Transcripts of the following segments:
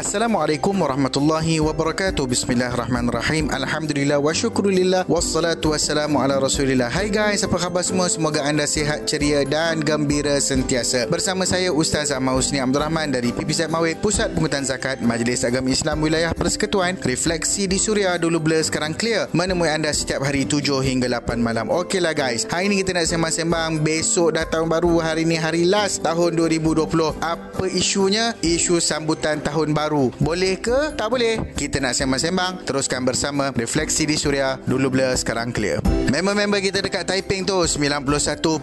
Assalamualaikum warahmatullahi wabarakatuh. Bismillahirrahmanirrahim. Alhamdulillah wa syukrulillah wassalatu wassalamu ala Rasulillah. Hai guys, apa khabar semua? Semoga anda sihat, ceria dan gembira sentiasa. Bersama saya Ustaz Ahmad Husni Abdul Rahman dari PPZ Mawid, Pusat Pungutan Zakat Majlis Agama Islam Wilayah Persekutuan. Refleksi di Suria dulu blur sekarang clear. Menemui anda setiap hari 7 hingga 8 malam. Okeylah guys. Hari ini kita nak sembang-sembang. Besok dah tahun baru. Hari ini hari last tahun 2020. Apa isunya? Isu sambutan tahun baru baru. Boleh ke? Tak boleh. Kita nak sembang-sembang. Teruskan bersama Refleksi di Suria. Dulu blur, sekarang clear. Member-member kita dekat Taiping tu 91.7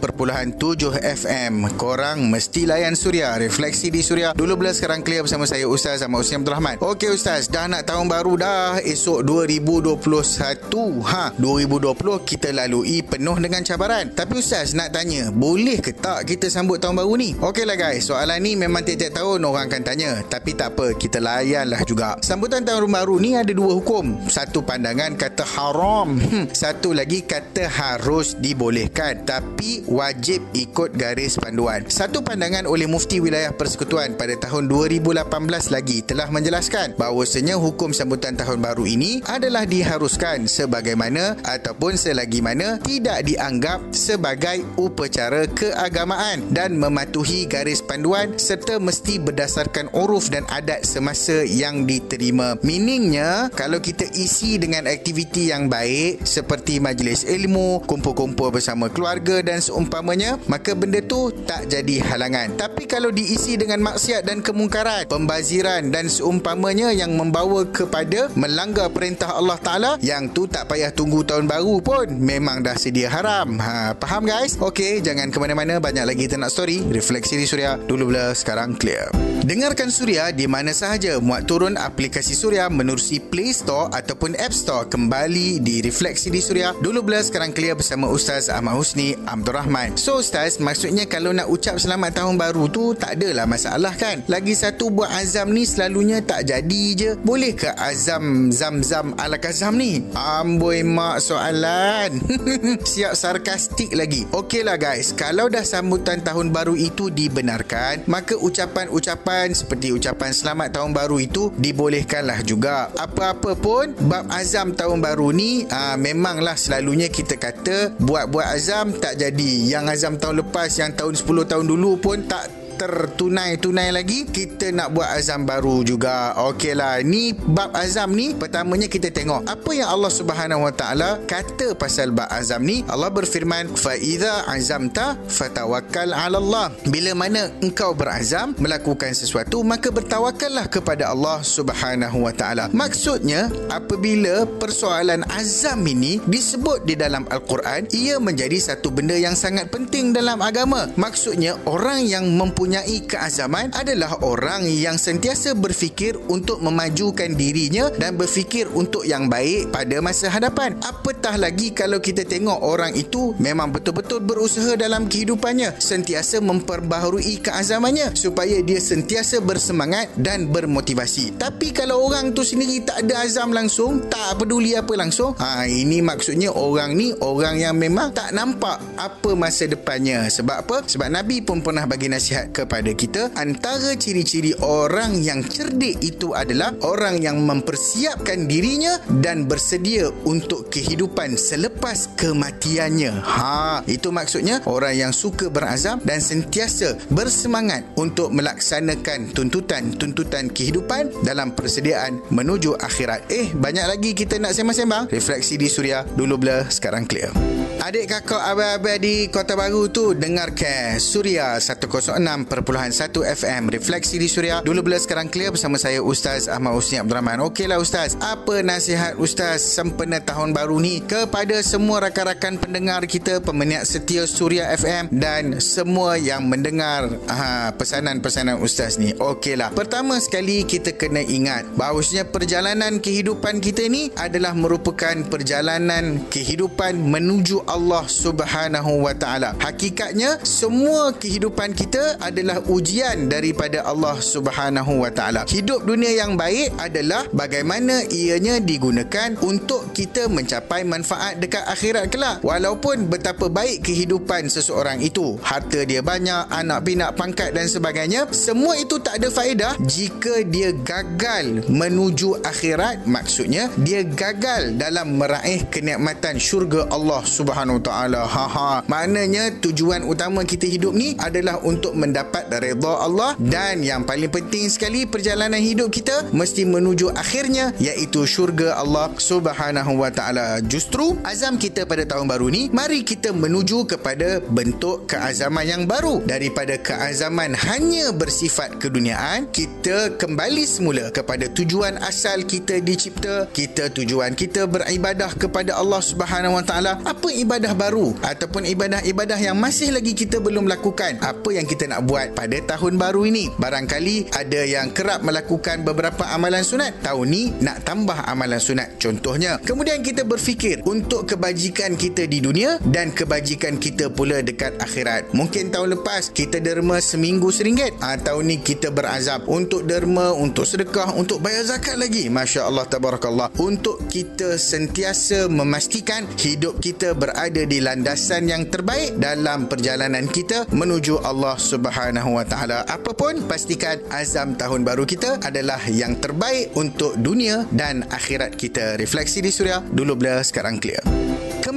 FM. Korang mesti layan Suria. Refleksi di Suria. Dulu blur, sekarang clear bersama saya Ustaz sama Usni Abdul Rahman. Okey Ustaz, dah nak tahun baru dah. Esok 2021. Ha, 2020 kita lalui penuh dengan cabaran. Tapi Ustaz nak tanya, boleh ke tak kita sambut tahun baru ni? Okeylah guys, soalan ni memang tiap-tiap tahun orang akan tanya. Tapi tak apa, kita layanlah juga. Sambutan tahun baru ni ada dua hukum. Satu pandangan kata haram. Hmm. Satu lagi kata harus dibolehkan. Tapi wajib ikut garis panduan. Satu pandangan oleh Mufti Wilayah Persekutuan pada tahun 2018 lagi telah menjelaskan bahawasanya hukum sambutan tahun baru ini adalah diharuskan sebagaimana ataupun selagi mana tidak dianggap sebagai upacara keagamaan dan mematuhi garis panduan serta mesti berdasarkan uruf dan adat semasa masa yang diterima. Meaningnya, kalau kita isi dengan aktiviti yang baik seperti majlis ilmu, kumpul-kumpul bersama keluarga dan seumpamanya, maka benda tu tak jadi halangan. Tapi kalau diisi dengan maksiat dan kemungkaran, pembaziran dan seumpamanya yang membawa kepada melanggar perintah Allah Ta'ala, yang tu tak payah tunggu tahun baru pun. Memang dah sedia haram. Ha, faham guys? Okey, jangan ke mana-mana. Banyak lagi kita nak story. Refleksi di Suria. Dulu bila, sekarang clear. Dengarkan Suria di mana sahaja muat turun aplikasi Suria menerusi Play Store ataupun App Store kembali di Refleksi di Suria. Dulu bila sekarang clear bersama Ustaz Ahmad Husni Abdul Rahman. So Ustaz, maksudnya kalau nak ucap selamat tahun baru tu tak adalah masalah kan? Lagi satu buat azam ni selalunya tak jadi je. Boleh ke azam zam-zam ala kazam ni? Amboi mak soalan. Siap sarkastik lagi. Okeylah guys, kalau dah sambutan tahun baru itu dibenarkan, maka ucapan-ucapan seperti ucapan selamat tahun baru itu dibolehkanlah juga. Apa-apa pun bab azam tahun baru ni aa, ah, memanglah selalunya kita kata buat-buat azam tak jadi. Yang azam tahun lepas yang tahun 10 tahun dulu pun tak tertunai-tunai lagi kita nak buat azam baru juga. Okeylah ni bab azam ni pertamanya kita tengok apa yang Allah Subhanahu Wa Taala kata pasal bab azam ni. Allah berfirman fa iza azamta fatawakkal 'ala Allah. Bila mana engkau berazam melakukan sesuatu maka bertawakallah kepada Allah Subhanahu Wa Taala. Maksudnya apabila persoalan azam ini disebut di dalam al-Quran ia menjadi satu benda yang sangat penting dalam agama. Maksudnya orang yang mempunyai mempunyai keazaman adalah orang yang sentiasa berfikir untuk memajukan dirinya dan berfikir untuk yang baik pada masa hadapan. Apatah lagi kalau kita tengok orang itu memang betul-betul berusaha dalam kehidupannya, sentiasa memperbaharui keazamannya supaya dia sentiasa bersemangat dan bermotivasi. Tapi kalau orang tu sendiri tak ada azam langsung, tak peduli apa langsung, ha, ini maksudnya orang ni orang yang memang tak nampak apa masa depannya. Sebab apa? Sebab Nabi pun pernah bagi nasihat kepada kita antara ciri-ciri orang yang cerdik itu adalah orang yang mempersiapkan dirinya dan bersedia untuk kehidupan selepas kematiannya. Ha, itu maksudnya orang yang suka berazam dan sentiasa bersemangat untuk melaksanakan tuntutan-tuntutan kehidupan dalam persediaan menuju akhirat. Eh, banyak lagi kita nak sembang-sembang. Refleksi di Suria dulu blur, sekarang clear. Adik kakak abang-abang di Kota Baru tu dengarkan Suria 106 106.1 FM Refleksi di Suria. Dulu bila sekarang clear bersama saya Ustaz Ahmad Husni Abdul Rahman Okeylah Ustaz. Apa nasihat Ustaz sempena tahun baru ni Kepada semua rakan-rakan pendengar kita Pemeniak setia Suria FM Dan semua yang mendengar aha, Pesanan-pesanan Ustaz ni? Okeylah. Pertama sekali kita kena ingat Bahawasanya perjalanan kehidupan kita ni Adalah merupakan perjalanan kehidupan menuju Allah Subhanahu Wa Taala. Hakikatnya semua kehidupan kita adalah adalah ujian daripada Allah Subhanahu Wa Taala. Hidup dunia yang baik adalah bagaimana ianya digunakan untuk kita mencapai manfaat dekat akhirat kelak. Walaupun betapa baik kehidupan seseorang itu, harta dia banyak, anak pinak, pangkat dan sebagainya, semua itu tak ada faedah jika dia gagal menuju akhirat. Maksudnya dia gagal dalam meraih kenikmatan syurga Allah Subhanahu Taala. Ha ha. Maknanya tujuan utama kita hidup ni adalah untuk mendapat redha Allah dan yang paling penting sekali perjalanan hidup kita mesti menuju akhirnya iaitu syurga Allah Subhanahu Wa Taala. Justru azam kita pada tahun baru ni, mari kita menuju kepada bentuk keazaman yang baru daripada keazaman hanya bersifat keduniaan, kita kembali semula kepada tujuan asal kita dicipta, kita tujuan kita beribadah kepada Allah Subhanahu Wa Taala. Apa ibadah baru ataupun ibadah-ibadah yang masih lagi kita belum lakukan? Apa yang kita nak buat pada tahun baru ini? Barangkali ada yang kerap melakukan beberapa amalan sunat. Tahun ni nak tambah amalan sunat. Contohnya, kemudian kita berfikir untuk kebajikan kita di dunia dan kebajikan kita pula dekat akhirat. Mungkin tahun lepas kita derma seminggu seringgit. Ha, tahun ni kita berazam untuk derma, untuk sedekah, untuk bayar zakat lagi. Masya Allah, tabarakallah. Untuk kita sentiasa memastikan hidup kita berada di landasan yang terbaik dalam perjalanan kita menuju Allah Subhanahu Wa Taala. Apapun pastikan azam tahun baru kita adalah yang terbaik untuk dunia dan akhirat kita. Refleksi di Suria dulu blur sekarang clear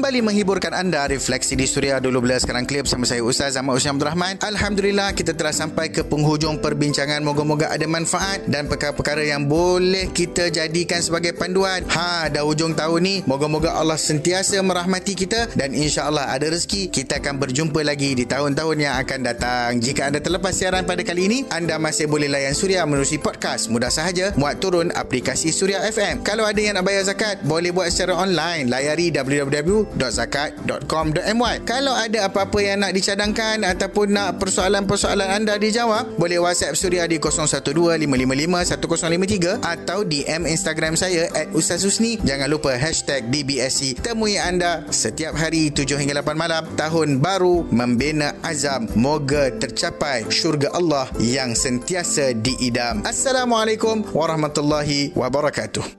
kembali menghiburkan anda refleksi di Suria dulu bila sekarang klip sama saya Ustaz Ahmad Usman Abdul Rahman. Alhamdulillah kita telah sampai ke penghujung perbincangan. Moga-moga ada manfaat dan perkara-perkara yang boleh kita jadikan sebagai panduan. Ha dah hujung tahun ni moga-moga Allah sentiasa merahmati kita dan insya-Allah ada rezeki kita akan berjumpa lagi di tahun-tahun yang akan datang. Jika anda terlepas siaran pada kali ini anda masih boleh layan Suria menerusi podcast. Mudah sahaja muat turun aplikasi Suria FM kalau ada yang nak bayar zakat boleh buat secara online. Layari www www.zakat.com.my Kalau ada apa-apa yang nak dicadangkan ataupun nak persoalan-persoalan anda dijawab, boleh WhatsApp Suria di 0125551053 atau DM Instagram saya at Husni. Jangan lupa hashtag DBSC. Temui anda setiap hari 7 hingga 8 malam. Tahun baru membina azam. Moga tercapai syurga Allah yang sentiasa diidam. Assalamualaikum warahmatullahi wabarakatuh.